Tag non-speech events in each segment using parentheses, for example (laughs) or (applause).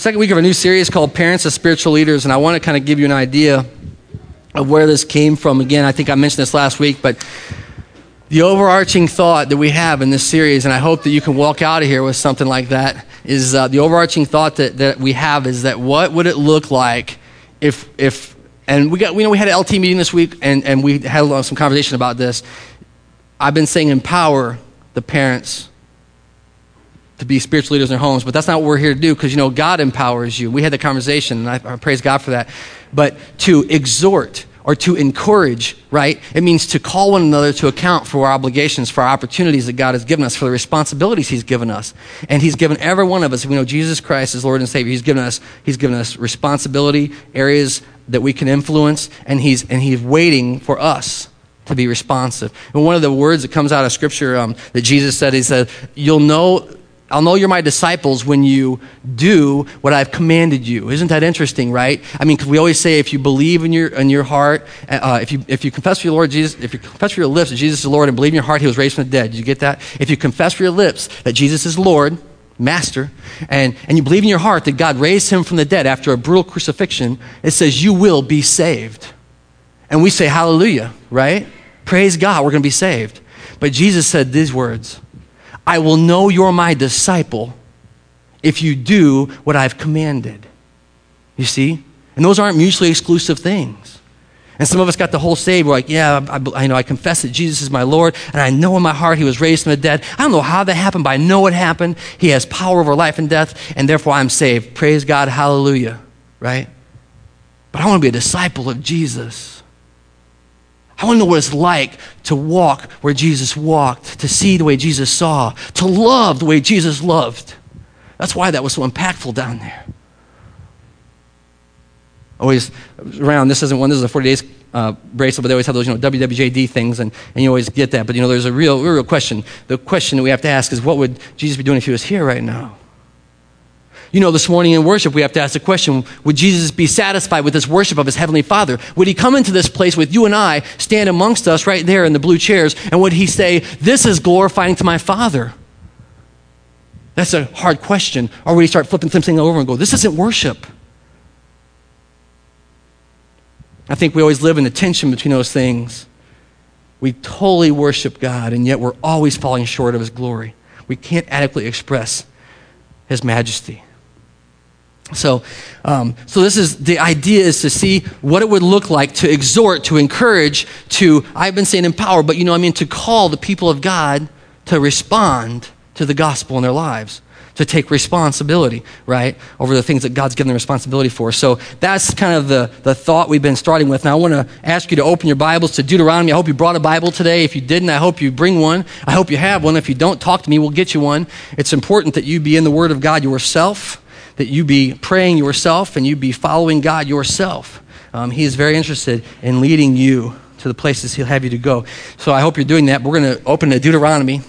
Second week of a new series called Parents as Spiritual Leaders, and I want to kind of give you an idea of where this came from. Again, I think I mentioned this last week, but the overarching thought that we have in this series, and I hope that you can walk out of here with something like that, is uh, the overarching thought that, that we have is that what would it look like if, if and we got, we know we had an LT meeting this week, and, and we had some conversation about this. I've been saying empower the parents to be spiritual leaders in their homes, but that's not what we're here to do because, you know, God empowers you. We had the conversation, and I, I praise God for that. But to exhort or to encourage, right? It means to call one another to account for our obligations, for our opportunities that God has given us, for the responsibilities He's given us. And He's given every one of us, we know Jesus Christ is Lord and Savior. He's given us, He's given us responsibility, areas that we can influence, and He's, and He's waiting for us to be responsive. And one of the words that comes out of Scripture um, that Jesus said, He said, You'll know I'll know you're my disciples when you do what I've commanded you. Isn't that interesting, right? I mean, because we always say if you believe in your, in your heart, uh, if, you, if you confess for your Lord Jesus, if you confess for your lips that Jesus is Lord and believe in your heart he was raised from the dead, did you get that? If you confess for your lips that Jesus is Lord, Master, and, and you believe in your heart that God raised him from the dead after a brutal crucifixion, it says you will be saved. And we say, Hallelujah, right? Praise God, we're going to be saved. But Jesus said these words I will know you're my disciple if you do what I've commanded. You see? And those aren't mutually exclusive things. And some of us got the whole save. We're like, yeah, I, I, know I confess that Jesus is my Lord, and I know in my heart he was raised from the dead. I don't know how that happened, but I know it happened. He has power over life and death, and therefore I'm saved. Praise God, hallelujah, right? But I want to be a disciple of Jesus. I want to know what it's like to walk where Jesus walked, to see the way Jesus saw, to love the way Jesus loved. That's why that was so impactful down there. Always around, this isn't one, this is a 40 days uh, bracelet, but they always have those, you know, WWJD things, and, and you always get that. But, you know, there's a real, real question. The question that we have to ask is, what would Jesus be doing if he was here right now? You know, this morning in worship, we have to ask the question Would Jesus be satisfied with this worship of his heavenly Father? Would he come into this place with you and I, stand amongst us right there in the blue chairs, and would he say, This is glorifying to my Father? That's a hard question. Or would he start flipping something over and go, This isn't worship? I think we always live in the tension between those things. We totally worship God, and yet we're always falling short of his glory. We can't adequately express his majesty. So, um, so this is the idea is to see what it would look like to exhort, to encourage, to I've been saying empower, but you know I mean to call the people of God to respond to the gospel in their lives, to take responsibility, right, over the things that God's given them responsibility for. So that's kind of the, the thought we've been starting with. Now I want to ask you to open your Bibles to Deuteronomy. I hope you brought a Bible today. If you didn't, I hope you bring one. I hope you have one. If you don't, talk to me. We'll get you one. It's important that you be in the Word of God yourself that you be praying yourself and you be following God yourself. Um, he is very interested in leading you to the places He'll have you to go. So I hope you're doing that. We're going to open to Deuteronomy.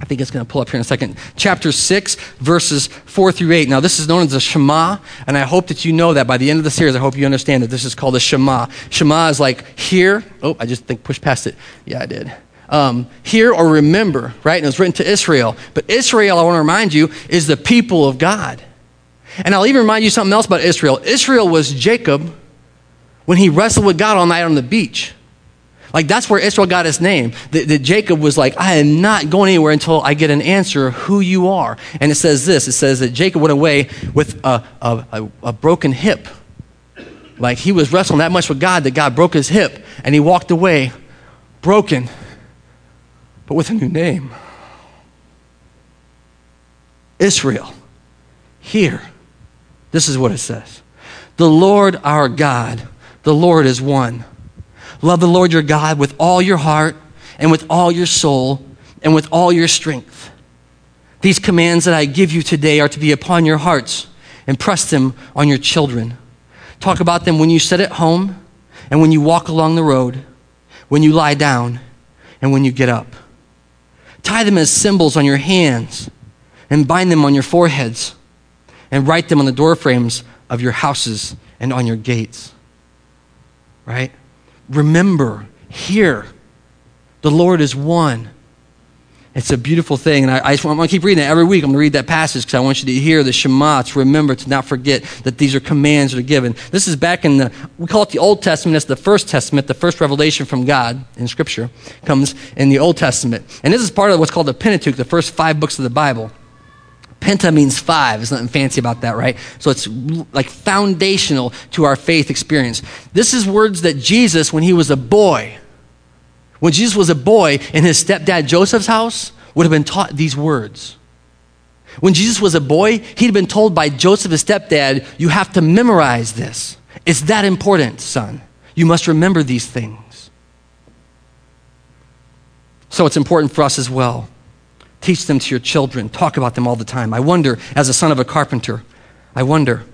I think it's going to pull up here in a second. Chapter 6, verses 4 through 8. Now, this is known as the Shema, and I hope that you know that by the end of the series. I hope you understand that this is called the Shema. Shema is like hear. Oh, I just think push past it. Yeah, I did. Um, hear or remember, right? And it was written to Israel. But Israel, I want to remind you, is the people of God. And I'll even remind you something else about Israel. Israel was Jacob when he wrestled with God all night on the beach. Like that's where Israel got his name. That, that, Jacob was like, I am not going anywhere until I get an answer of who you are. And it says this it says that Jacob went away with a, a, a, a broken hip. Like he was wrestling that much with God that God broke his hip and he walked away broken, but with a new name Israel. Here. This is what it says The Lord our God, the Lord is one. Love the Lord your God with all your heart and with all your soul and with all your strength. These commands that I give you today are to be upon your hearts. Impress them on your children. Talk about them when you sit at home and when you walk along the road, when you lie down and when you get up. Tie them as symbols on your hands and bind them on your foreheads and write them on the doorframes of your houses and on your gates. Right? Remember, here, the Lord is one. It's a beautiful thing. And I, I just want, I'm going to keep reading it every week. I'm going to read that passage because I want you to hear the Shema, to remember, to not forget that these are commands that are given. This is back in the, we call it the Old Testament. That's the first testament, the first revelation from God in Scripture comes in the Old Testament. And this is part of what's called the Pentateuch, the first five books of the Bible. Penta means five. There's nothing fancy about that, right? So it's like foundational to our faith experience. This is words that Jesus, when he was a boy, when Jesus was a boy in his stepdad Joseph's house, would have been taught these words. When Jesus was a boy, he'd been told by Joseph, his stepdad, you have to memorize this. It's that important, son. You must remember these things. So it's important for us as well. Teach them to your children. Talk about them all the time. I wonder, as a son of a carpenter, I wonder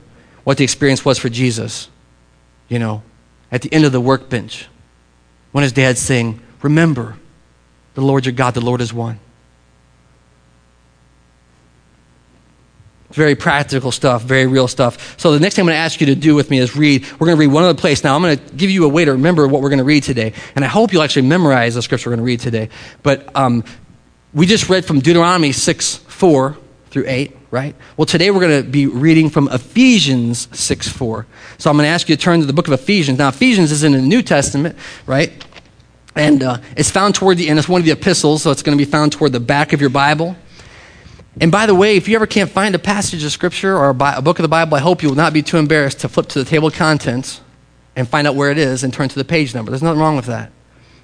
what the experience was for Jesus, you know, at the end of the workbench when his dad's saying, Remember, the Lord your God, the Lord is one. Very practical stuff, very real stuff. So the next thing I'm going to ask you to do with me is read. We're going to read one other place. Now I'm going to give you a way to remember what we're going to read today, and I hope you'll actually memorize the scripture we're going to read today. But um, we just read from Deuteronomy 6 4 through 8, right? Well, today we're going to be reading from Ephesians 6 4. So I'm going to ask you to turn to the book of Ephesians. Now, Ephesians is in the New Testament, right? And uh, it's found toward the end. It's one of the epistles, so it's going to be found toward the back of your Bible. And by the way, if you ever can't find a passage of Scripture or a, Bi- a book of the Bible, I hope you will not be too embarrassed to flip to the table of contents and find out where it is and turn to the page number. There's nothing wrong with that.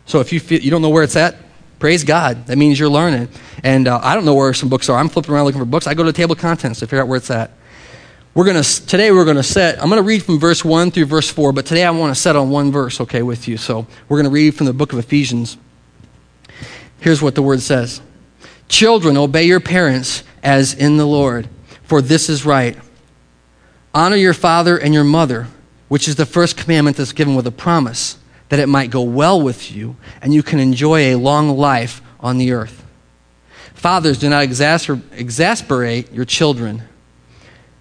So if you, feel, you don't know where it's at, praise God. That means you're learning. And uh, I don't know where some books are. I'm flipping around looking for books. I go to the table of contents to figure out where it's at. We're gonna today we're gonna set. I'm gonna read from verse one through verse four, but today I want to set on one verse, okay, with you. So we're gonna read from the book of Ephesians. Here's what the word says: Children, obey your parents as in the Lord, for this is right. Honor your father and your mother, which is the first commandment that's given with a promise, that it might go well with you and you can enjoy a long life on the earth. Fathers, do not exasper- exasperate your children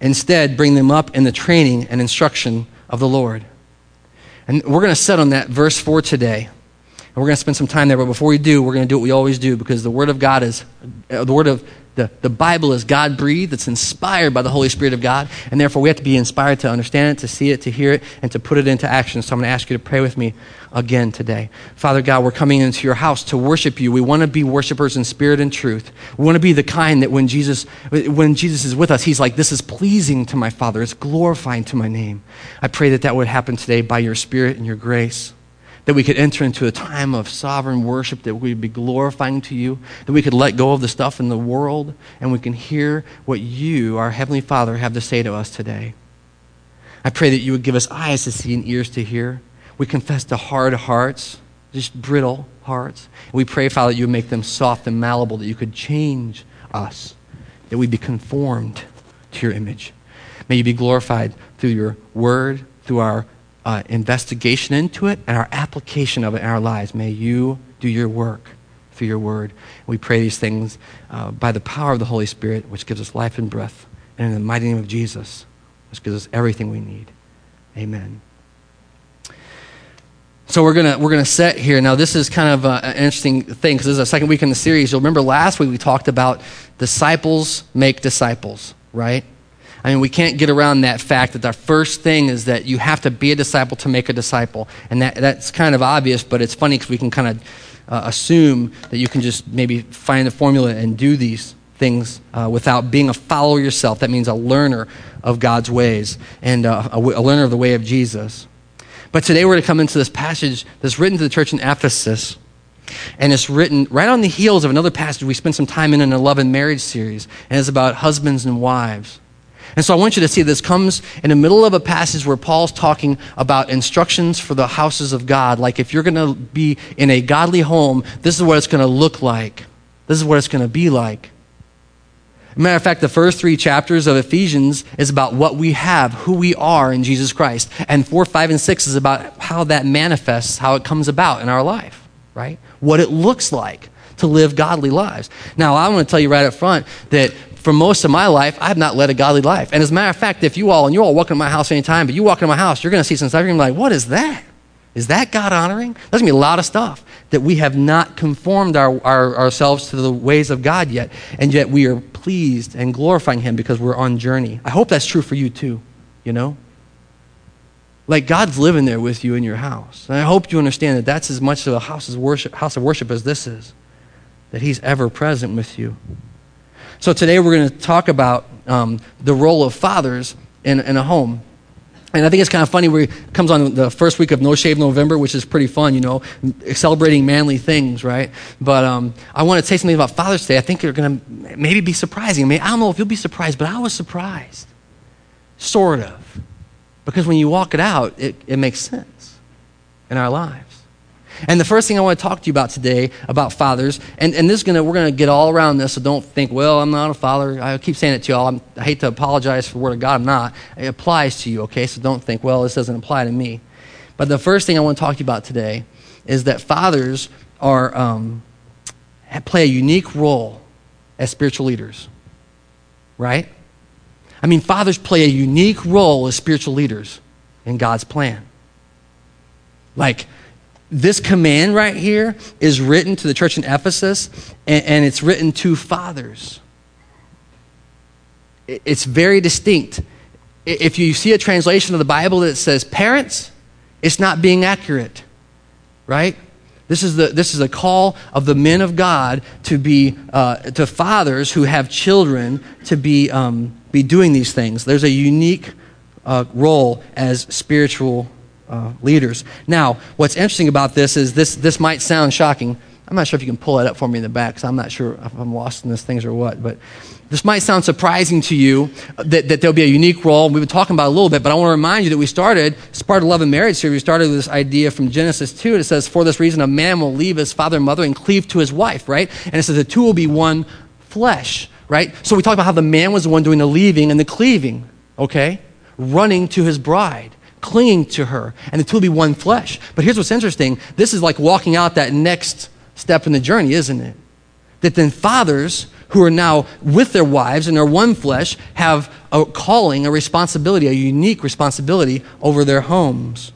Instead, bring them up in the training and instruction of the Lord. And we're going to set on that verse 4 today. And we're going to spend some time there. But before we do, we're going to do what we always do because the Word of God is, uh, the Word of the, the Bible is God breathed, it's inspired by the Holy Spirit of God, and therefore we have to be inspired to understand it, to see it, to hear it, and to put it into action. So I'm going to ask you to pray with me again today. Father God, we're coming into your house to worship you. We want to be worshipers in spirit and truth. We want to be the kind that when Jesus, when Jesus is with us, he's like, This is pleasing to my Father, it's glorifying to my name. I pray that that would happen today by your Spirit and your grace that we could enter into a time of sovereign worship, that we'd be glorifying to you, that we could let go of the stuff in the world, and we can hear what you, our Heavenly Father, have to say to us today. I pray that you would give us eyes to see and ears to hear. We confess to hard hearts, just brittle hearts. we pray, Father, that you would make them soft and malleable, that you could change us, that we'd be conformed to your image. May you be glorified through your word, through our uh, investigation into it and our application of it in our lives. May you do your work through your word. We pray these things uh, by the power of the Holy Spirit, which gives us life and breath, and in the mighty name of Jesus, which gives us everything we need. Amen. So we're gonna we're gonna set here now. This is kind of uh, an interesting thing because this is a second week in the series. You'll remember last week we talked about disciples make disciples, right? I mean, we can't get around that fact that the first thing is that you have to be a disciple to make a disciple. And that, that's kind of obvious, but it's funny because we can kind of uh, assume that you can just maybe find the formula and do these things uh, without being a follower yourself. That means a learner of God's ways and uh, a, a learner of the way of Jesus. But today we're going to come into this passage that's written to the church in Ephesus. And it's written right on the heels of another passage we spent some time in in a love and marriage series. And it's about husbands and wives. And so I want you to see this comes in the middle of a passage where Paul's talking about instructions for the houses of God. Like if you're going to be in a godly home, this is what it's going to look like. This is what it's going to be like. matter of fact, the first three chapters of Ephesians is about what we have, who we are in Jesus Christ. And four, five, and six is about how that manifests, how it comes about in our life, right? What it looks like to live godly lives. Now, I want to tell you right up front that for most of my life, I have not led a godly life. And as a matter of fact, if you all, and you all walk into my house anytime, but you walk into my house, you're going to see some stuff, you're going to be like, what is that? Is that God honoring? There's going to be a lot of stuff that we have not conformed our, our, ourselves to the ways of God yet, and yet we are pleased and glorifying Him because we're on journey. I hope that's true for you too, you know? Like God's living there with you in your house. And I hope you understand that that's as much of a house of worship, house of worship as this is, that He's ever present with you. So today we're going to talk about um, the role of fathers in, in a home. And I think it's kind of funny where it comes on the first week of No Shave November, which is pretty fun, you know, celebrating manly things, right? But um, I want to say something about Father's Day. I think you're going to maybe be surprising. I mean, I don't know if you'll be surprised, but I was surprised. Sort of. Because when you walk it out, it, it makes sense in our lives. And the first thing I want to talk to you about today about fathers, and, and this is gonna, we're going to get all around this, so don't think, well, I'm not a father. I keep saying it to y'all. I'm, i hate to apologize for the word of God. I'm not. It applies to you, okay? So don't think, well, this doesn't apply to me. But the first thing I want to talk to you about today is that fathers are, um, play a unique role as spiritual leaders, right? I mean, fathers play a unique role as spiritual leaders in God's plan. Like, this command right here is written to the church in Ephesus, and, and it's written to fathers. It's very distinct. If you see a translation of the Bible that says parents, it's not being accurate, right? This is, the, this is a call of the men of God to be, uh, to fathers who have children to be, um, be doing these things. There's a unique uh, role as spiritual uh, leaders. Now, what's interesting about this is this, this might sound shocking. I'm not sure if you can pull that up for me in the back because I'm not sure if I'm lost in this things or what. But this might sound surprising to you that, that there'll be a unique role. We've been talking about a little bit, but I want to remind you that we started, as part of Love and Marriage series, we started with this idea from Genesis 2. And it says, For this reason, a man will leave his father and mother and cleave to his wife, right? And it says the two will be one flesh, right? So we talked about how the man was the one doing the leaving and the cleaving, okay? Running to his bride clinging to her, and the two will be one flesh. But here's what's interesting this is like walking out that next step in the journey, isn't it? That then fathers who are now with their wives and are one flesh have a calling, a responsibility, a unique responsibility over their homes.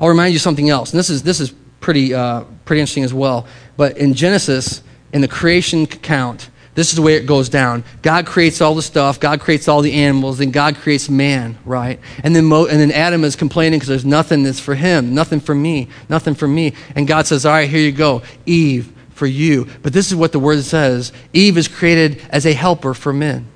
I'll remind you something else, and this is, this is pretty, uh, pretty interesting as well. But in Genesis, in the creation account, this is the way it goes down. God creates all the stuff. God creates all the animals. Then God creates man, right? And then, Mo, and then Adam is complaining because there's nothing that's for him, nothing for me, nothing for me. And God says, All right, here you go. Eve, for you. But this is what the word says Eve is created as a helper for men.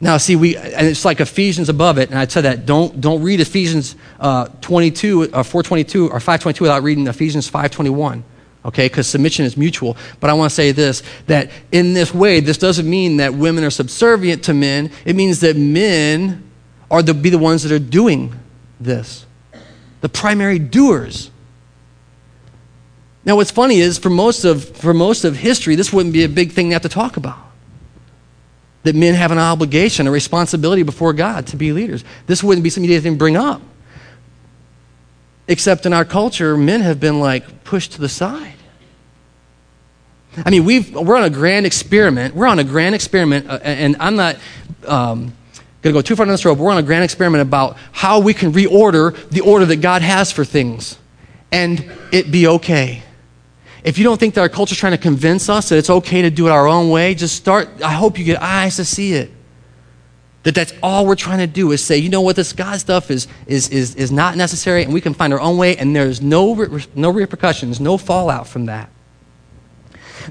Now, see, we, and it's like Ephesians above it, and I said that don't, don't read Ephesians uh, 22, or uh, 422 or 522 without reading Ephesians 521 okay, because submission is mutual. But I want to say this that in this way, this doesn't mean that women are subservient to men, it means that men are to be the ones that are doing this, the primary doers. Now, what's funny is for most of, for most of history, this wouldn't be a big thing to have to talk about. That men have an obligation, a responsibility before God to be leaders. This wouldn't be something you didn't bring up. Except in our culture, men have been like pushed to the side. I mean, we've, we're on a grand experiment. We're on a grand experiment, uh, and I'm not um, going to go too far down this road, but we're on a grand experiment about how we can reorder the order that God has for things and it be okay. If you don't think that our culture is trying to convince us that it's okay to do it our own way, just start. I hope you get eyes to see it. That that's all we're trying to do is say, you know what, this God stuff is, is, is, is not necessary, and we can find our own way, and there's no, re- no repercussions, no fallout from that.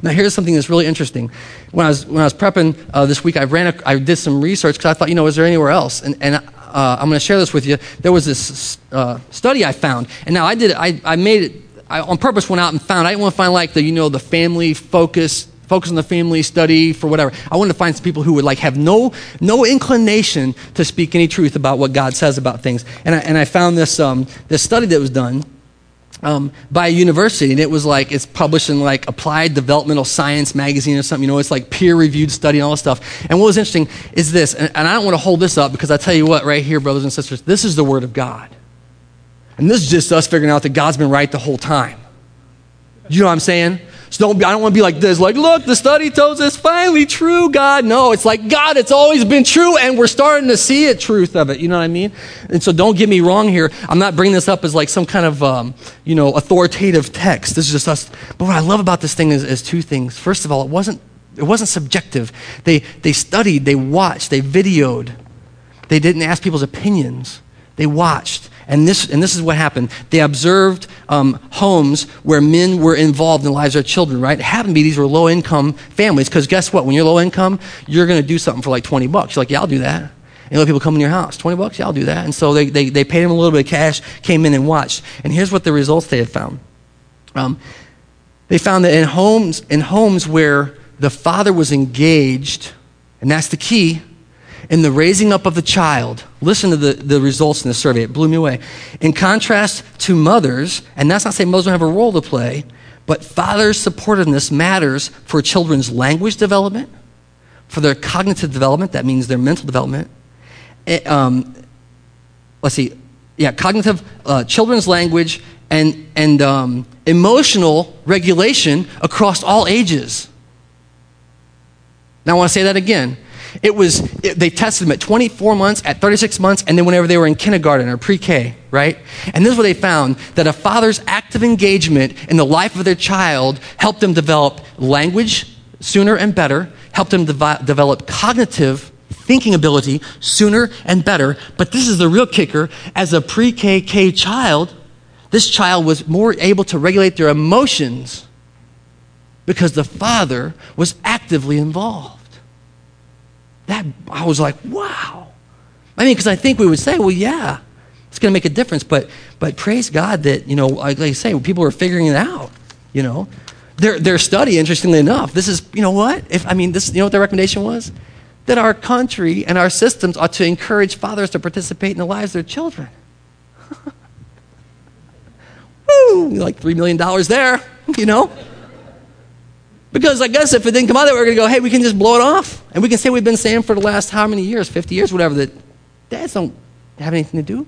Now, here's something that's really interesting. When I was, when I was prepping uh, this week, I, ran a, I did some research because I thought, you know, is there anywhere else? And, and uh, I'm going to share this with you. There was this uh, study I found, and now I did I, I made it, I on purpose went out and found, I didn't want to find like the, you know, the family focus focus on the family, study for whatever. I wanted to find some people who would like have no, no inclination to speak any truth about what God says about things. And I, and I found this, um, this study that was done um, by a university, and it was like it's published in like Applied Developmental Science magazine or something. You know, it's like peer-reviewed study and all this stuff. And what was interesting is this, and, and I don't want to hold this up because I tell you what, right here, brothers and sisters, this is the Word of God, and this is just us figuring out that God's been right the whole time. You know what I'm saying? So don't be, I don't want to be like this, like, look, the study tells us finally true, God. No, it's like, God, it's always been true, and we're starting to see it, truth of it. You know what I mean? And so don't get me wrong here. I'm not bringing this up as like some kind of, um, you know, authoritative text. This is just us. But what I love about this thing is, is two things. First of all, it wasn't, it wasn't subjective. They, they studied, they watched, they videoed. They didn't ask people's opinions. They watched. And this, and this is what happened. They observed um, homes where men were involved in the lives of their children, right? It happened to be these were low income families, because guess what? When you're low income, you're going to do something for like 20 bucks. You're like, yeah, I'll do that. And let people come in your house. 20 bucks? Yeah, I'll do that. And so they, they, they paid them a little bit of cash, came in and watched. And here's what the results they had found. Um, they found that in homes, in homes where the father was engaged, and that's the key, in the raising up of the child, listen to the, the results in the survey. It blew me away. In contrast to mothers, and that's not saying mothers don't have a role to play, but fathers' supportiveness matters for children's language development, for their cognitive development, that means their mental development. It, eh, um, let's see, yeah, cognitive, uh, children's language, and, and um, emotional regulation across all ages. Now, I want to say that again. It was, it, they tested them at 24 months, at 36 months, and then whenever they were in kindergarten or pre K, right? And this is what they found that a father's active engagement in the life of their child helped them develop language sooner and better, helped them dev- develop cognitive thinking ability sooner and better. But this is the real kicker as a pre K child, this child was more able to regulate their emotions because the father was actively involved that I was like, wow. I mean, because I think we would say, well, yeah, it's going to make a difference. But, but praise God that, you know, like I say, people are figuring it out, you know. Their, their study, interestingly enough, this is, you know what? If, I mean, this, you know what their recommendation was? That our country and our systems ought to encourage fathers to participate in the lives of their children. (laughs) Woo! Like $3 million there, you know? Because I guess if it didn't come out that we're going to go, hey, we can just blow it off. And we can say we've been saying for the last how many years, 50 years, whatever, that dads don't have anything to do.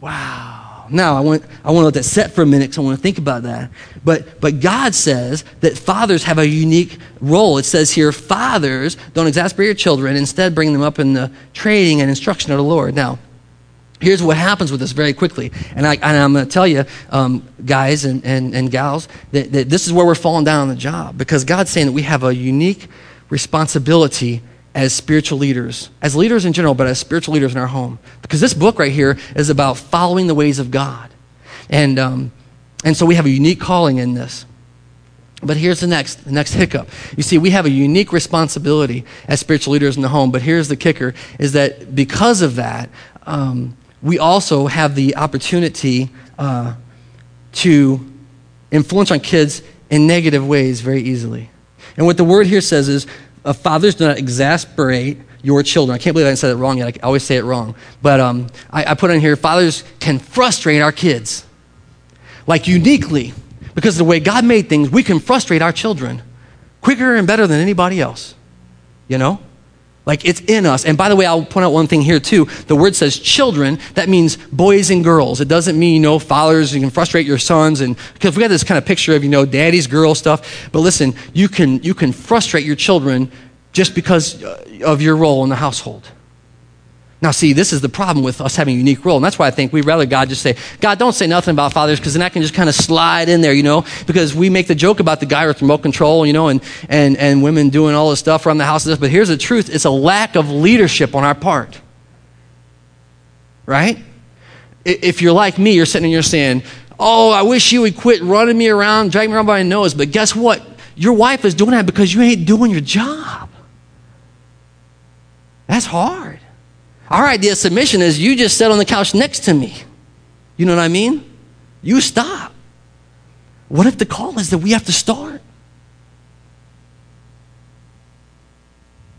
Wow. Now, I want, I want to let that set for a minute because I want to think about that. But, but God says that fathers have a unique role. It says here, fathers don't exasperate your children, instead, bring them up in the training and instruction of the Lord. Now, here's what happens with this very quickly. And, I, am going to tell you, um, guys and, and, and gals, that, that this is where we're falling down on the job because God's saying that we have a unique responsibility as spiritual leaders, as leaders in general, but as spiritual leaders in our home. Because this book right here is about following the ways of God. And, um, and so we have a unique calling in this. But here's the next, the next hiccup. You see, we have a unique responsibility as spiritual leaders in the home. But here's the kicker: is that because of that, um, we also have the opportunity uh, to influence on kids in negative ways very easily. And what the word here says is uh, fathers do not exasperate your children. I can't believe I said it wrong yet. I always say it wrong. But um, I, I put in here fathers can frustrate our kids. Like uniquely, because of the way God made things, we can frustrate our children quicker and better than anybody else. You know? Like it's in us. And by the way, I'll point out one thing here too. The word says children. That means boys and girls. It doesn't mean, you know, fathers, you can frustrate your sons. And because we got this kind of picture of, you know, daddy's girl stuff. But listen, you can, you can frustrate your children just because uh, of your role in the household. Now, see, this is the problem with us having a unique role. And that's why I think we'd rather God just say, God, don't say nothing about fathers, because then I can just kind of slide in there, you know, because we make the joke about the guy with remote control, you know, and, and, and women doing all this stuff around the house. But here's the truth it's a lack of leadership on our part. Right? If you're like me, you're sitting here saying, Oh, I wish you would quit running me around, dragging me around by my nose. But guess what? Your wife is doing that because you ain't doing your job. That's hard. Our idea of submission is you just sit on the couch next to me. You know what I mean? You stop. What if the call is that we have to start?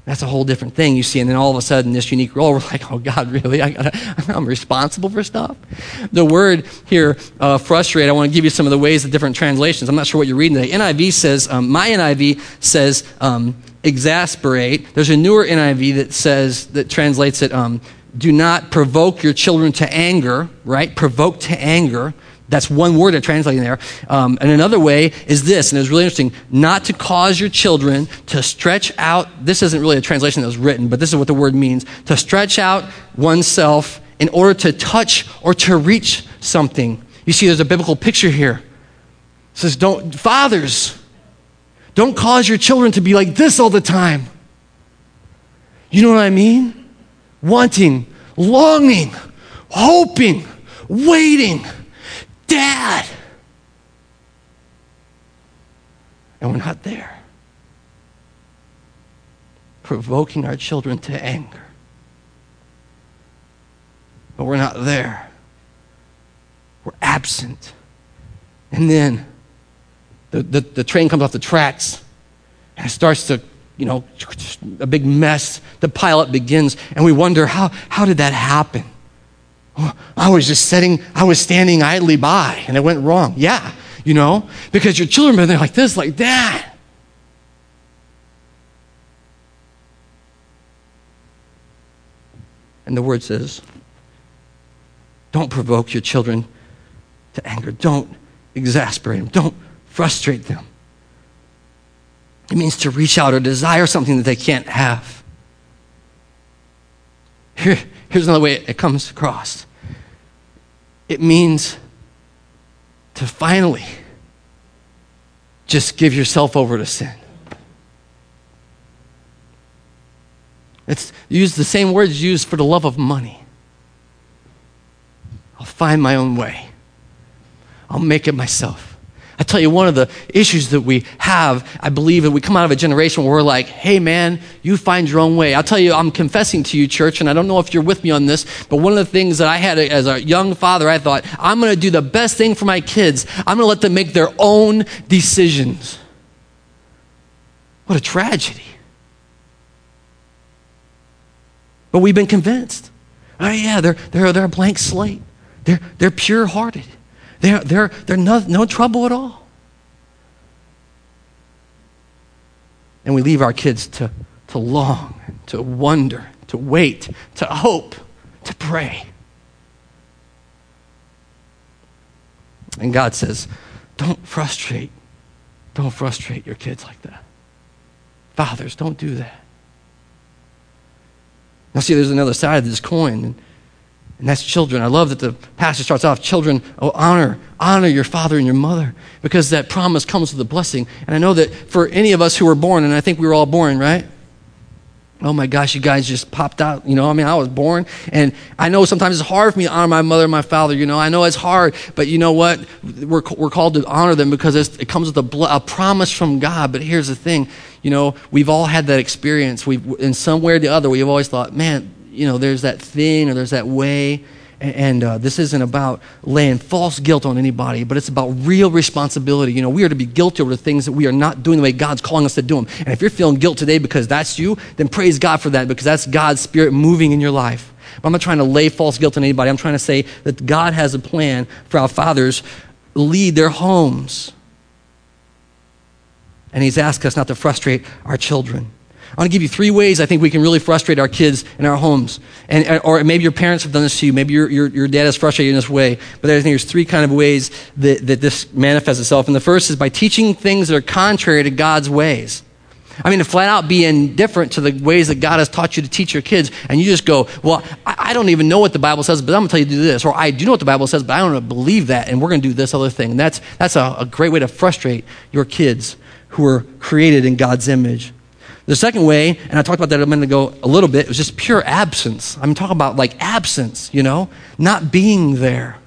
That's a whole different thing, you see. And then all of a sudden, this unique role, (laughs) we're like, oh, God, really? I (laughs) I'm responsible for stuff? The word here, uh, frustrate, I want to give you some of the ways of different translations. I'm not sure what you're reading. The NIV says, um, my NIV says, um, exasperate. There's a newer NIV that says, that translates it, um, do not provoke your children to anger, right? Provoke to anger. That's one word that translating there. Um, and another way is this, and it's really interesting not to cause your children to stretch out. This isn't really a translation that was written, but this is what the word means to stretch out oneself in order to touch or to reach something. You see, there's a biblical picture here. It says, Don't, fathers, don't cause your children to be like this all the time. You know what I mean? Wanting, longing, hoping, waiting Dad! And we're not there. Provoking our children to anger. But we're not there. We're absent. And then the, the, the train comes off the tracks and it starts to, you know, a big mess. The pilot begins, and we wonder how, how did that happen? Oh, I was just sitting, I was standing idly by and it went wrong. Yeah, you know, because your children are there like this, like that. And the word says, don't provoke your children to anger. Don't exasperate them. Don't frustrate them. It means to reach out or desire something that they can't have. Here, Here's another way it comes across it means to finally just give yourself over to sin. It's used the same words used for the love of money. I'll find my own way. I'll make it myself. I tell you, one of the issues that we have, I believe, that we come out of a generation where we're like, hey, man, you find your own way. I'll tell you, I'm confessing to you, church, and I don't know if you're with me on this, but one of the things that I had as a young father, I thought, I'm going to do the best thing for my kids. I'm going to let them make their own decisions. What a tragedy. But we've been convinced. Oh, yeah, they're, they're, they're a blank slate, they're, they're pure hearted. They're, they're, they're no, no trouble at all. And we leave our kids to, to long, to wonder, to wait, to hope, to pray. And God says, don't frustrate. Don't frustrate your kids like that. Fathers, don't do that. Now, see, there's another side of this coin and that's children. I love that the pastor starts off children, oh, honor, honor your father and your mother because that promise comes with a blessing. And I know that for any of us who were born, and I think we were all born, right? Oh my gosh, you guys just popped out. You know, I mean, I was born, and I know sometimes it's hard for me to honor my mother and my father. You know, I know it's hard, but you know what? We're, we're called to honor them because it comes with a, a promise from God. But here's the thing you know, we've all had that experience. We've, in some way or the other, we've always thought, man, you know, there's that thing or there's that way. And uh, this isn't about laying false guilt on anybody, but it's about real responsibility. You know, we are to be guilty over the things that we are not doing the way God's calling us to do them. And if you're feeling guilt today because that's you, then praise God for that because that's God's Spirit moving in your life. But I'm not trying to lay false guilt on anybody. I'm trying to say that God has a plan for our fathers lead their homes. And He's asked us not to frustrate our children. I want to give you three ways I think we can really frustrate our kids in our homes. And, uh, or maybe your parents have done this to you. Maybe your, your, your dad is frustrated in this way. But I think there's three kind of ways that, that this manifests itself. And the first is by teaching things that are contrary to God's ways. I mean, to flat out be indifferent to the ways that God has taught you to teach your kids, and you just go, Well, I, I don't even know what the Bible says, but I'm going to tell you to do this. Or I do know what the Bible says, but I don't believe that, and we're going to do this other thing. And that's, that's a, a great way to frustrate your kids who are created in God's image. The second way, and I talked about that a minute ago a little bit, it was just pure absence. I'm talking about like absence, you know, not being there.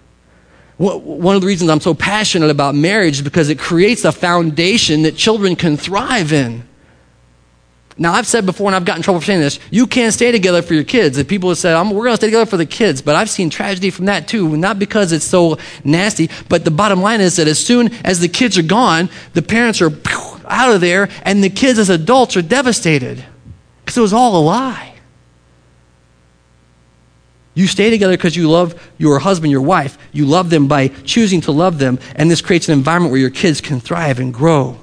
One of the reasons I'm so passionate about marriage is because it creates a foundation that children can thrive in. Now, I've said before, and I've gotten in trouble for saying this, you can't stay together for your kids. And people have said, we're going to stay together for the kids. But I've seen tragedy from that too, not because it's so nasty, but the bottom line is that as soon as the kids are gone, the parents are out of there, and the kids as adults are devastated because it was all a lie. You stay together because you love your husband, your wife. You love them by choosing to love them, and this creates an environment where your kids can thrive and grow.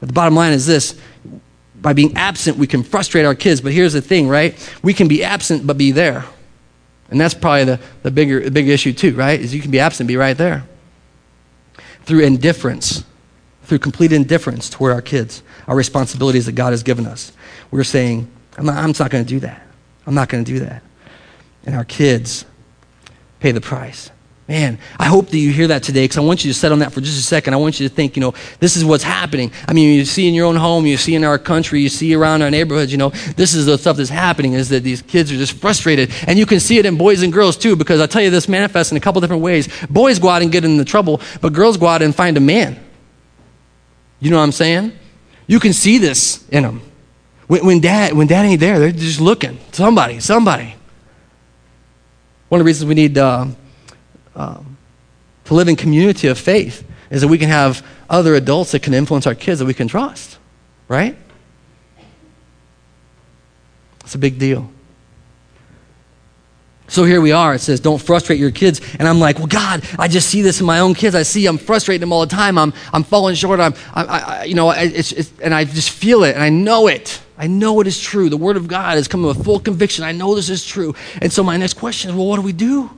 But the bottom line is this by being absent, we can frustrate our kids. But here's the thing, right? We can be absent but be there. And that's probably the, the bigger the big issue too, right? Is you can be absent, be right there. Through indifference, through complete indifference toward our kids, our responsibilities that God has given us. We're saying, I'm not, I'm not going to do that. I'm not going to do that. And our kids pay the price. Man, I hope that you hear that today because I want you to set on that for just a second. I want you to think, you know, this is what's happening. I mean, you see in your own home, you see in our country, you see around our neighborhoods, you know, this is the stuff that's happening is that these kids are just frustrated. And you can see it in boys and girls too because I tell you this manifests in a couple different ways. Boys go out and get into trouble, but girls go out and find a man. You know what I'm saying? You can see this in them. When, when, dad, when dad ain't there, they're just looking. Somebody, somebody. One of the reasons we need uh, um, to live in community of faith is that we can have other adults that can influence our kids that we can trust, right? It's a big deal. So here we are. It says, don't frustrate your kids. And I'm like, well, God, I just see this in my own kids. I see I'm frustrating them all the time. I'm, I'm falling short. I'm, I, I, you know, it's, it's, and I just feel it and I know it. I know it is true. The Word of God is coming with full conviction. I know this is true. And so my next question is, well, what do we do?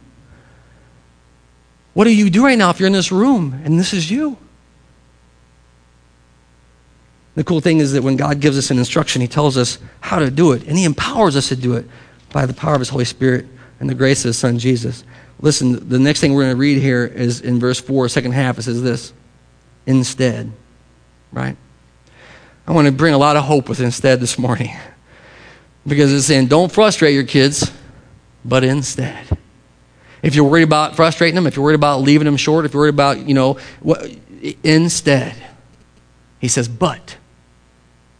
What do you do right now if you're in this room and this is you? The cool thing is that when God gives us an instruction, He tells us how to do it, and He empowers us to do it by the power of His Holy Spirit and the grace of His Son Jesus. Listen, the next thing we're going to read here is in verse 4, second half. It says this instead, right? I want to bring a lot of hope with instead this morning (laughs) because it's saying don't frustrate your kids, but instead. If you're worried about frustrating them, if you're worried about leaving them short, if you're worried about, you know, what, instead, he says, but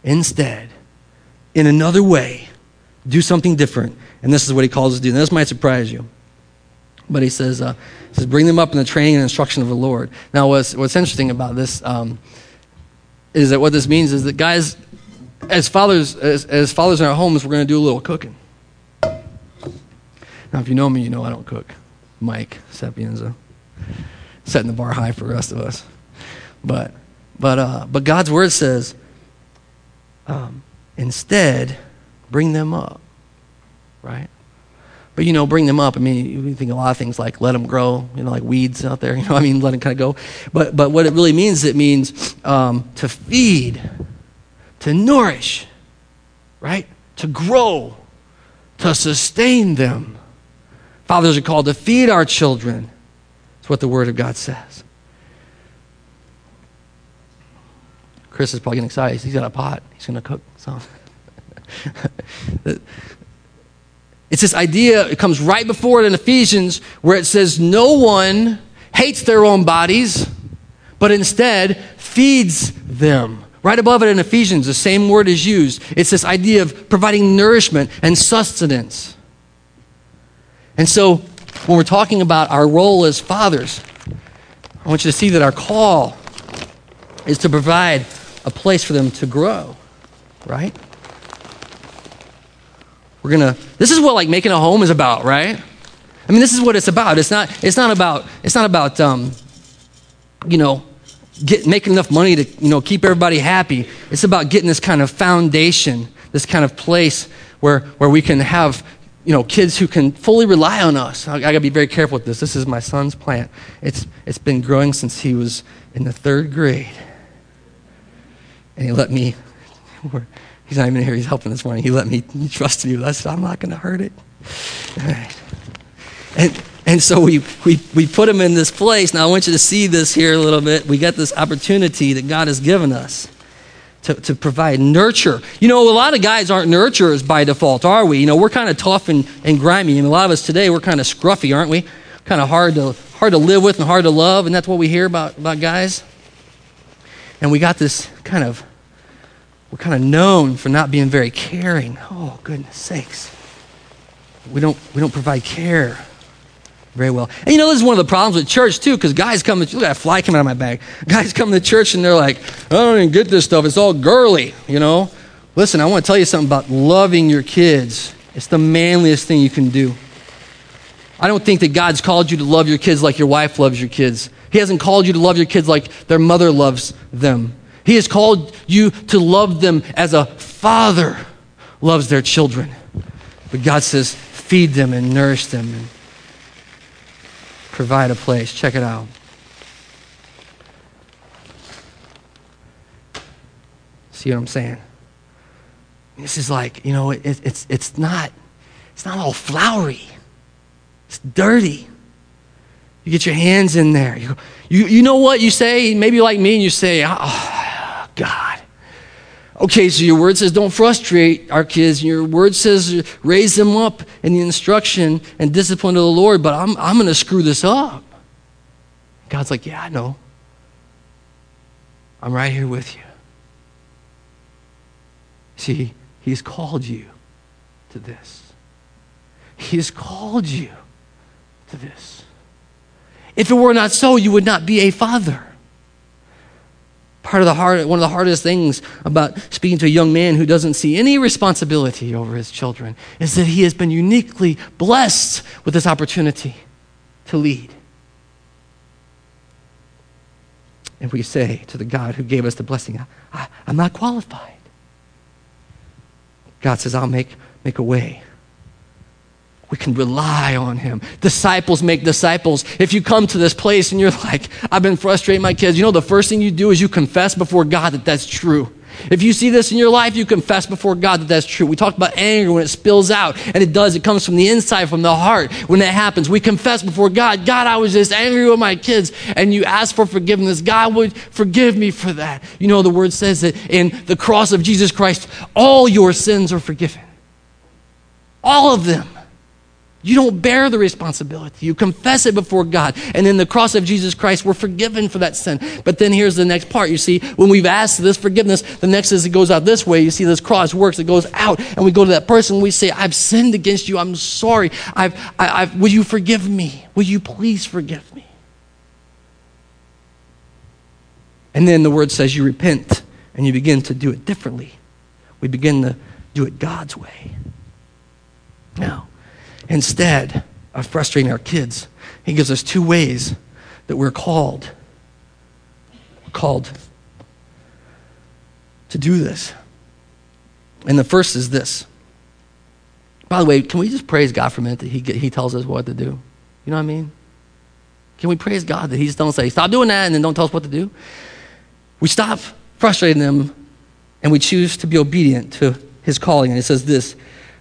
instead, in another way, do something different. And this is what he calls us to do. And this might surprise you. But he says, uh, he says, bring them up in the training and instruction of the Lord. Now, what's, what's interesting about this um, is that what this means is that, guys, as fathers, as, as fathers in our homes, we're going to do a little cooking. Now, if you know me, you know I don't cook. Mike Sapienza, setting the bar high for the rest of us. But, but, uh, but God's word says, um, instead, bring them up, right? But you know, bring them up. I mean, you think a lot of things like let them grow, you know, like weeds out there. (laughs) You know, I mean, let them kind of go. But but what it really means, it means um, to feed, to nourish, right? To grow, to sustain them. Fathers are called to feed our children. That's what the Word of God says. Chris is probably getting excited. He's got a pot. He's going to cook some. (laughs) (laughs) it's this idea, it comes right before it in Ephesians, where it says, No one hates their own bodies, but instead feeds them. Right above it in Ephesians, the same word is used. It's this idea of providing nourishment and sustenance. And so, when we're talking about our role as fathers, I want you to see that our call is to provide a place for them to grow, right? We're gonna. This is what like making a home is about, right? I mean, this is what it's about. It's not. It's not about. It's not about. Um, you know, get making enough money to you know keep everybody happy. It's about getting this kind of foundation, this kind of place where where we can have you know, kids who can fully rely on us. I, I got to be very careful with this. This is my son's plant. It's, it's been growing since he was in the third grade. And he let me, (laughs) he's not even here, he's helping this morning. He let me trust. I said, I'm not going to hurt it. All right. And, and so we, we, we put him in this place. Now, I want you to see this here a little bit. We got this opportunity that God has given us to, to provide nurture. You know, a lot of guys aren't nurturers by default, are we? You know, we're kind of tough and, and grimy. And a lot of us today, we're kind of scruffy, aren't we? Kind of hard to, hard to live with and hard to love. And that's what we hear about, about guys. And we got this kind of, we're kind of known for not being very caring. Oh, goodness sakes. We don't, we don't provide care very well. And you know, this is one of the problems with church too, because guys come to look at that fly coming out of my bag. (laughs) Guys come to church and they're like, I don't even get this stuff. It's all girly, you know. Listen, I want to tell you something about loving your kids. It's the manliest thing you can do. I don't think that God's called you to love your kids like your wife loves your kids. He hasn't called you to love your kids like their mother loves them. He has called you to love them as a father loves their children. But God says, feed them and nourish them and provide a place. Check it out. See what I'm saying? This is like, you know, it, it's, it's, not, it's not all flowery. It's dirty. You get your hands in there. You, you, you know what you say? Maybe like me, and you say, oh, God. Okay, so your word says don't frustrate our kids. Your word says raise them up in the instruction and discipline of the Lord, but I'm, I'm going to screw this up. God's like, yeah, I know. I'm right here with you. See, He's called you to this. He's called you to this. If it were not so, you would not be a father. Part of the hard, one of the hardest things about speaking to a young man who doesn't see any responsibility over his children is that he has been uniquely blessed with this opportunity to lead. And we say to the God who gave us the blessing, I, am not qualified. God says, I'll make, make a way. We can rely on him. Disciples make disciples. If you come to this place and you're like, I've been frustrating my kids, you know, the first thing you do is you confess before God that that's true. If you see this in your life, you confess before God that that's true. We talked about anger when it spills out, and it does. It comes from the inside, from the heart. When that happens, we confess before God, God, I was just angry with my kids, and you ask for forgiveness. God would forgive me for that. You know, the word says that in the cross of Jesus Christ, all your sins are forgiven. All of them. You don't bear the responsibility. You confess it before God. And in the cross of Jesus Christ, we're forgiven for that sin. But then here's the next part. You see, when we've asked this forgiveness, the next is it goes out this way. You see, this cross works. It goes out, and we go to that person. We say, I've sinned against you. I'm sorry. I've, I, I've, will you forgive me? Will you please forgive me? And then the word says you repent and you begin to do it differently. We begin to do it God's way. Now, instead of frustrating our kids, he gives us two ways that we're called. Called to do this. And the first is this. By the way, can we just praise God for a minute that he, he tells us what to do? You know what I mean? Can we praise God that He just don't say, stop doing that and then don't tell us what to do? We stop frustrating them and we choose to be obedient to His calling. And it says this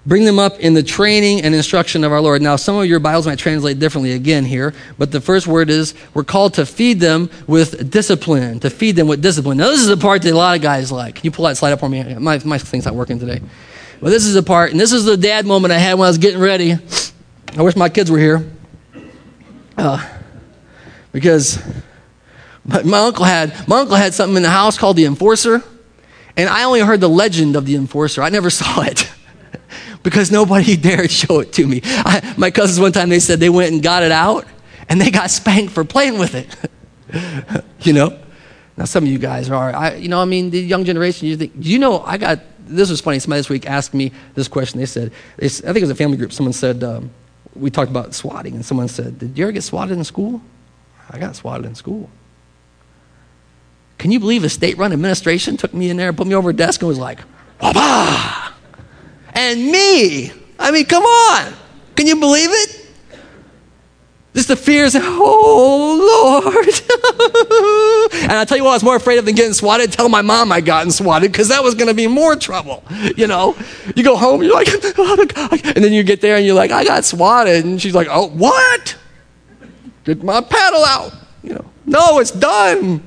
Bring them up in the training and instruction of our Lord. Now, some of your Bibles might translate differently again here, but the first word is we're called to feed them with discipline, to feed them with discipline. Now, this is the part that a lot of guys like. Can you pull that slide up for me? My, my thing's not working today. But this is the part, and this is the dad moment I had when I was getting ready. I wish my kids were here. Uh, because my, my uncle had my uncle had something in the house called the enforcer, and I only heard the legend of the enforcer. I never (laughs) saw it because nobody (laughs) dared show it to me. I, my cousins one time they said they went and got it out and they got (laughs) spanked for playing with it. (laughs) you know? Now some of you guys are, I, you know, I mean, the young generation, you think, you know, I got, this was funny. Somebody this week asked me this question. They said, they, I think it was a family group. Someone said, um, we talked about swatting, and someone said, Did you ever get swatted in school? I got swatted in school. Can you believe a state run administration took me in there, put me over a desk, and was like, Wah and me. I mean, come on. Can you believe it? Just the fears, oh Lord. (laughs) and I tell you what, I was more afraid of than getting swatted. Tell my mom I gotten swatted because that was going to be more trouble. You know, you go home, you're like, (laughs) oh, and then you get there and you're like, I got swatted. And she's like, oh, what? Get my paddle out. You know, no, it's done.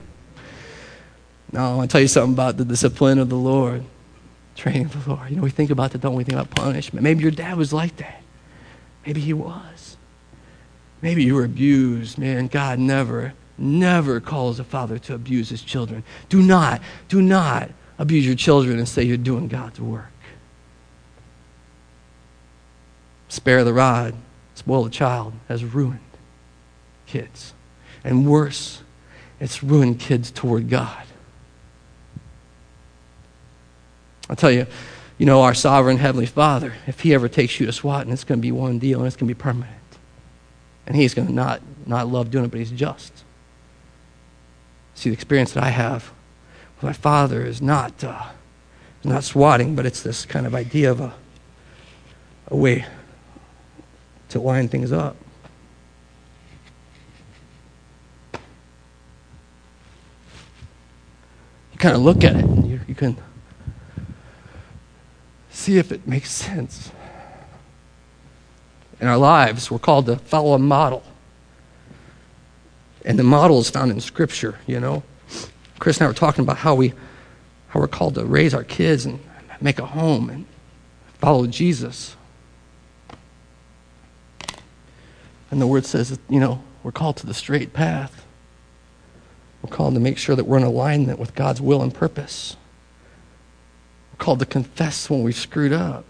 No, I want to tell you something about the discipline of the Lord training the Lord. You know, we think about that, don't we? Think about punishment. Maybe your dad was like that. Maybe he was. Maybe you were abused. Man, God never, never calls a father to abuse his children. Do not, do not abuse your children and say you're doing God's work. Spare the rod, spoil the child has ruined kids. And worse, it's ruined kids toward God. I'll tell you, you know, our sovereign Heavenly Father, if He ever takes you to SWAT, and it's going to be one deal and it's going to be permanent. And He's going to not, not love doing it, but He's just. See, the experience that I have with my Father is not, uh, not swatting, but it's this kind of idea of a, a way, to line things up. You kind of look at it and you, you can see if it makes sense. In our lives, we're called to follow a model. And the model is found in Scripture, you know. Chris and I were talking about how, we, how we're called to raise our kids and make a home and follow Jesus. And the word says, you know, we're called to the straight path. We're called to make sure that we're in alignment with God's will and purpose. Called to confess when we've screwed up.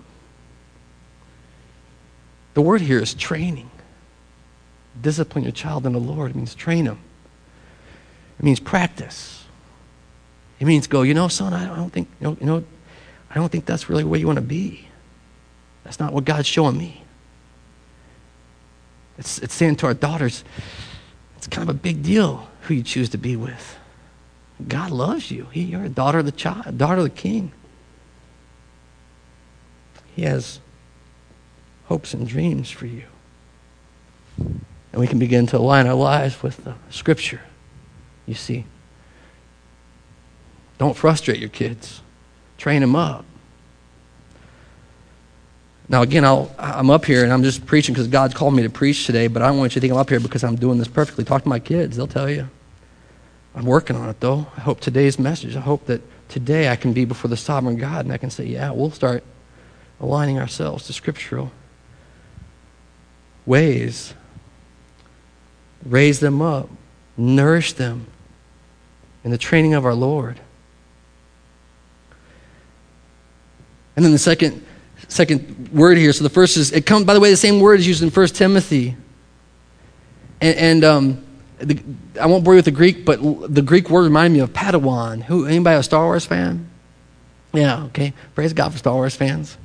The word here is training. Discipline your child in the Lord. It means train them. It means practice. It means go, you know, son, I don't think, you know, you know I don't think that's really where you want to be. That's not what God's showing me. It's, it's saying to our daughters, it's kind of a big deal who you choose to be with. God loves you. He, you're a daughter of the child, daughter of the king. He has hopes and dreams for you. And we can begin to align our lives with the scripture, you see. Don't frustrate your kids. Train them up. Now, again, i am up here and I'm just preaching because God's called me to preach today, but I don't want you to think I'm up here because I'm doing this perfectly. Talk to my kids, they'll tell you. I'm working on it, though. I hope today's message, I hope that today I can be before the sovereign God and I can say, yeah, we'll start aligning ourselves to scriptural ways. Raise them up, nourish them in the training of our Lord. And then the second second word here. So the first is, it comes, by the way, the same word is used in 1 Timothy. And, and um, the, I won't bore you with the Greek, but the Greek word reminded me of Padawan. Who, anybody a Star Wars fan? Yeah, okay. Praise God for Star Wars fans.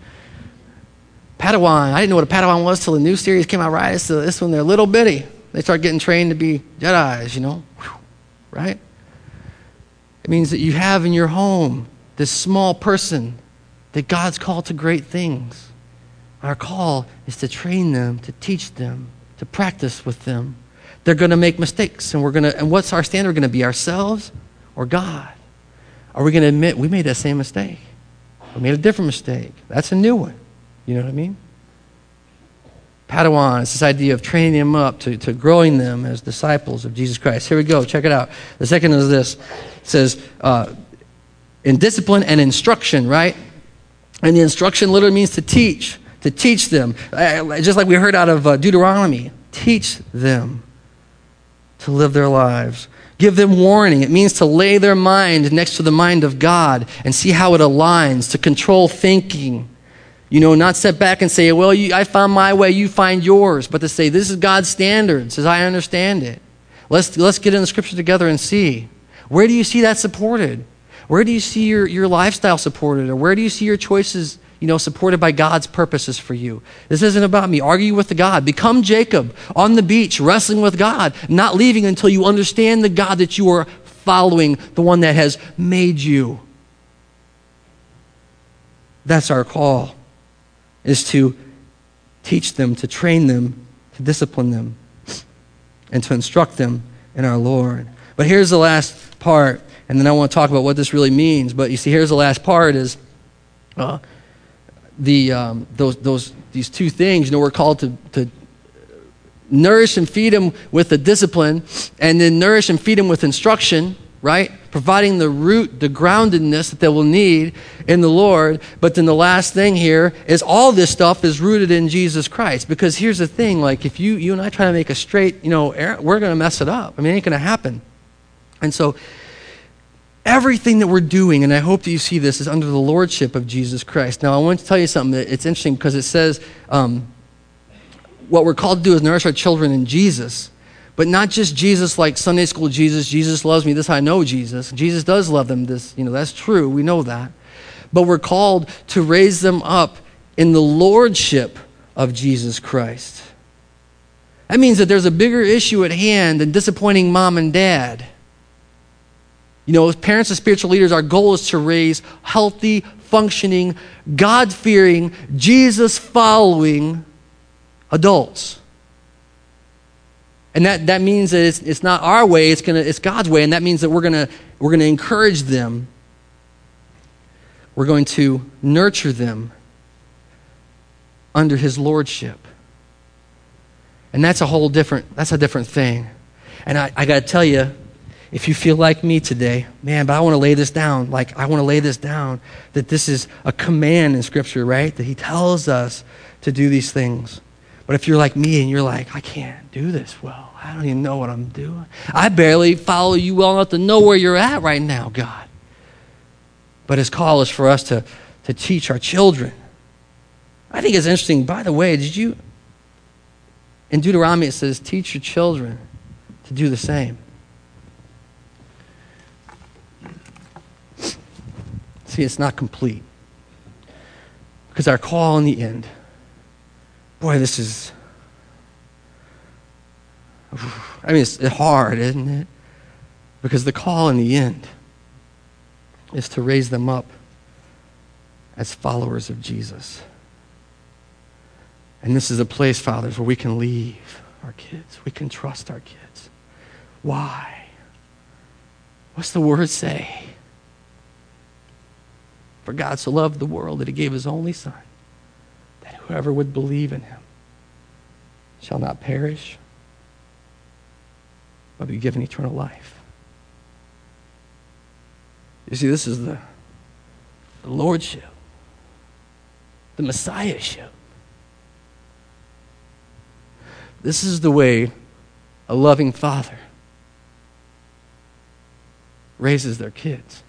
Padawan. I didn't know what a Padawan was till the new series came out, right? So this one, they're little bitty. They start getting trained to be Jedi's, you know? Right? It means that you have in your home this small person that God's called to great things. Our call is to train them, to teach them, to practice with them. They're going to make mistakes, and we're going to. And what's our standard going to be? Ourselves or God? Are we going to admit we made that same mistake? We made a different mistake. That's a new one. You know what I mean? Padawan, it's this idea of training them up to, to growing them as disciples of Jesus Christ. Here we go. Check it out. The second is this. It says, uh, in discipline and instruction, right? And the instruction literally means to teach, to teach them. Just like we heard out of uh, Deuteronomy, teach them to live their lives. Give them warning. It means to lay their mind next to the mind of God and see how it aligns, to control thinking. You know, not sit back and say, well, you, I found my way, you find yours, but to say, this is God's standards as I understand it. Let's, let's get in the scripture together and see. Where do you see that supported? Where do you see your, your lifestyle supported? Or where do you see your choices, you know, supported by God's purposes for you? This isn't about me. Argue with the God. Become Jacob on the beach, wrestling with God, not leaving until you understand the God that you are following, the one that has made you. That's our call, is to teach them, to train them, to discipline them, and to instruct them in our Lord. But here's the last part and then I want to talk about what this really means. But you see, here's the last part: is uh, the um, those those these two things. You know, we're called to to nourish and feed them with the discipline, and then nourish and feed them with instruction. Right, providing the root, the groundedness that they will need in the Lord. But then the last thing here is all this stuff is rooted in Jesus Christ. Because here's the thing: like if you you and I try to make a straight, you know, we're going to mess it up. I mean, it ain't going to happen. And so Everything that we're doing, and I hope that you see this, is under the lordship of Jesus Christ. Now, I want to tell you something that it's interesting because it says um, what we're called to do is nourish our children in Jesus. But not just Jesus like Sunday school Jesus, Jesus loves me, this I know Jesus. Jesus does love them, this, you know, that's true, we know that. But we're called to raise them up in the lordship of Jesus Christ. That means that there's a bigger issue at hand than disappointing mom and dad. You know, as parents and spiritual leaders, our goal is to raise healthy, functioning, God fearing, Jesus following, adults. And that, that means that it's, it's not our way, it's, gonna, it's God's way, and that means that we're going we're going to encourage them. We're going to nurture them under His Lordship. And that's a whole different, that's a different thing. And I, I got to tell you, if you feel like me today, man, but I want to lay this down. Like, I want to lay this down that this is a command in Scripture, right? That He tells us to do these things. But if you're like me and you're like, I can't do this well, I don't even know what I'm doing. I barely follow you well enough to know where you're at right now, God. But His call is for us to, to teach our children. I think it's interesting, by the way, did you, in Deuteronomy it says, teach your children to do the same. See, it's not complete. Because our call in the end, boy, this is, I mean, it's hard, isn't it? Because the call in the end is to raise them up as followers of Jesus. And this is a place, fathers, where we can leave our kids. We can trust our kids. Why? What's the word say? For God so loved the world that he gave his only Son, whoever would believe in him shall not perish, but be given eternal life. You see, this is the, the Lordship, the Messiahship. This is the way a loving father raises their kids.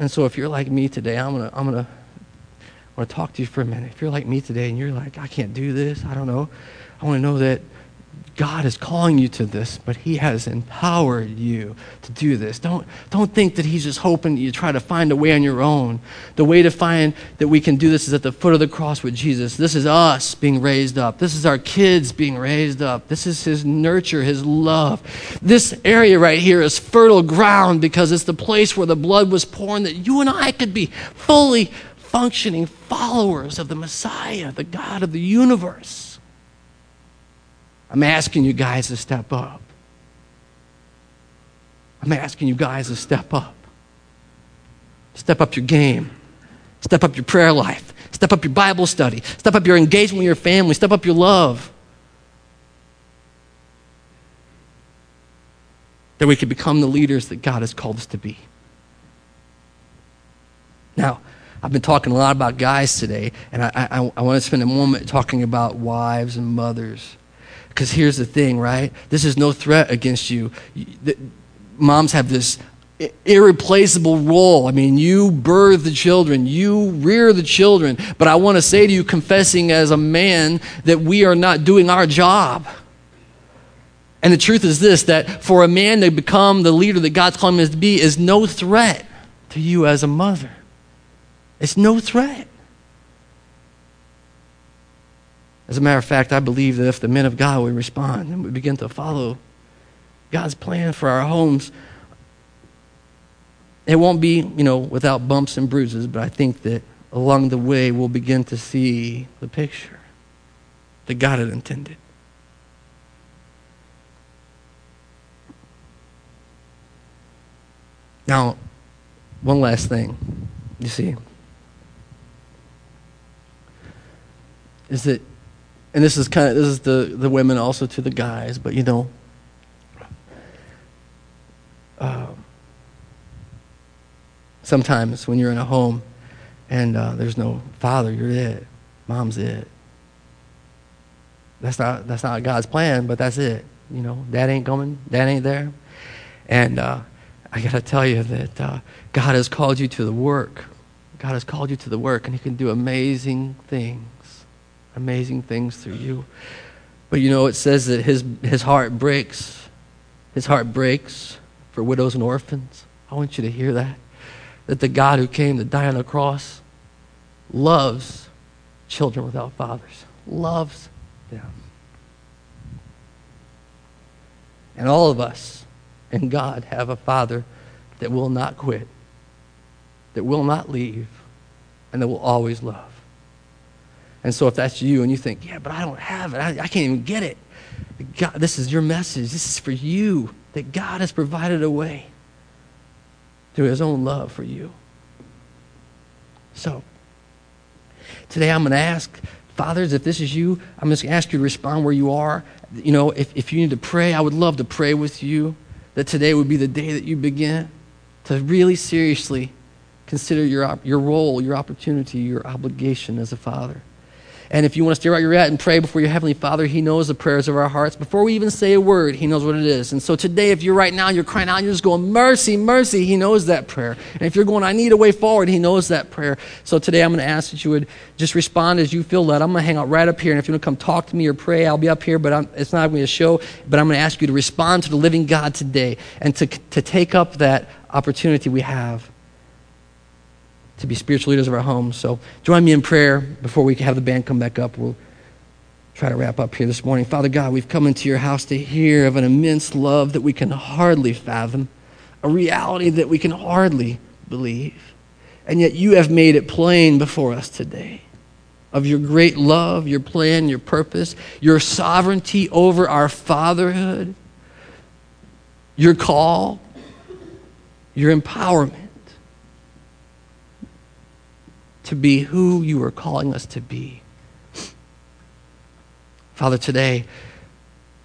And so if you're like me today, I'm gonna I'm gonna I want to talk to you for a minute. If you're like me today and you're like, I can't do this, I don't know. I want to know that God is calling you to this, but He has empowered you to do this. Don't, don't think that He's just hoping you try to find a way on your own. The way to find that we can do this is at the foot of the cross with Jesus. This is us being raised up. This is our kids being raised up. This is His nurture, His love. This area right here is fertile ground because it's the place where the blood was poured that you and I could be fully functioning followers of the Messiah, the God of the universe. I'm asking you guys to step up. I'm asking you guys to step up. Step up your game. Step up your prayer life. Step up your Bible study. Step up your engagement with your family. Step up your love. That we could become the leaders that God has called us to be. Now, I've been talking a lot about guys today, and I, I, I want to spend a moment talking about wives and mothers. Because here's the thing, right? This is no threat against you. Moms have this irreplaceable role. I mean, you birth the children, you rear the children. But I want to say to you, confessing as a man, that we are not doing our job. And the truth is this that for a man to become the leader that God's calling him to be is no threat to you as a mother. It's no threat. As a matter of fact, I believe that if the men of God would respond and we begin to follow God's plan for our homes, it won't be, you know, without bumps and bruises, but I think that along the way we'll begin to see the picture that God had intended. Now, one last thing, you see, is that and this is kind of this is the the women also to the guys, but you know, um, sometimes when you're in a home and uh, there's no father, you're it. Mom's it. That's not that's not God's plan, but that's it. You know, dad ain't coming, dad ain't there, and uh, I got to tell you that uh, God has called you to the work. God has called you to the work, and He can do amazing things amazing things through you. But you know, it says that his, his heart breaks. His heart breaks for widows and orphans. I want you to hear that. That the God who came to die on the cross loves children without fathers, loves them. And all of us and God have a Father that will not quit that will not leave and that will always love. And so if that's you and you think, yeah, but I don't have it, I, I can't even get it. God, this is your message. This is for you that God has provided a way through his own love for you. So, today I'm going to ask, fathers, if this is you, I'm just going to ask you to respond where you are. You know, if, if you need to pray, I would love to pray with you that today would be the day that you begin to really seriously consider your, your role, your opportunity, your obligation as a father. And if you want to stay right you're at and pray before your Heavenly Father, He knows the prayers of our hearts. Before we even say a word, He knows what it is. And so today, if you're right now, you're crying out, you're just going, Mercy, mercy, He knows that prayer. And if you're going, I need a way forward, He knows that prayer. So today, I'm going to ask that you would just respond as you feel led. I'm going to hang out right up here. And if you want to come talk to me or pray, I'll be up here, but I'm, it's not going to be a show. But I'm going to ask you to respond to the living God today and to, to take up that opportunity we have to be spiritual leaders of our homes. So join me in prayer before we have the band come back up. We'll try to wrap up here this morning. Father God, we've come into your house to hear of an immense love that we can hardly fathom, a reality that we can hardly believe. And yet you have made it plain before us today of your great love, your plan, your purpose, your sovereignty over our fatherhood, your call, your empowerment to be who you are calling us to be. Father, today,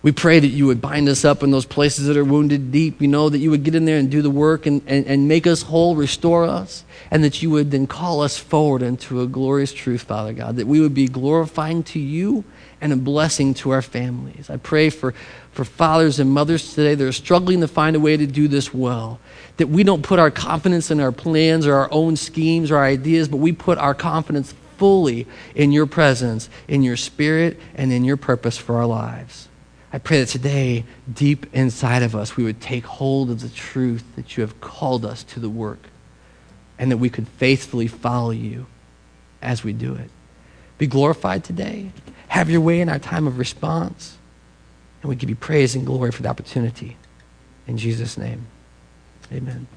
we pray that you would bind us up in those places that are wounded deep. You know, that you would get in there and do the work and, and, and make us whole, restore us, and that you would then call us forward into a glorious truth, Father God, that we would be glorifying to you and a blessing to our families. I pray for, for fathers and mothers today that are struggling to find a way to do this well that we don't put our confidence in our plans or our own schemes or ideas, but we put our confidence fully in your presence, in your spirit, and in your purpose for our lives. I pray that today, deep inside of us, we would take hold of the truth that you have called us to the work and that we could faithfully follow you as we do it. Be glorified today. Have your way in our time of response. And we give you praise and glory for the opportunity. In Jesus' name. Amen.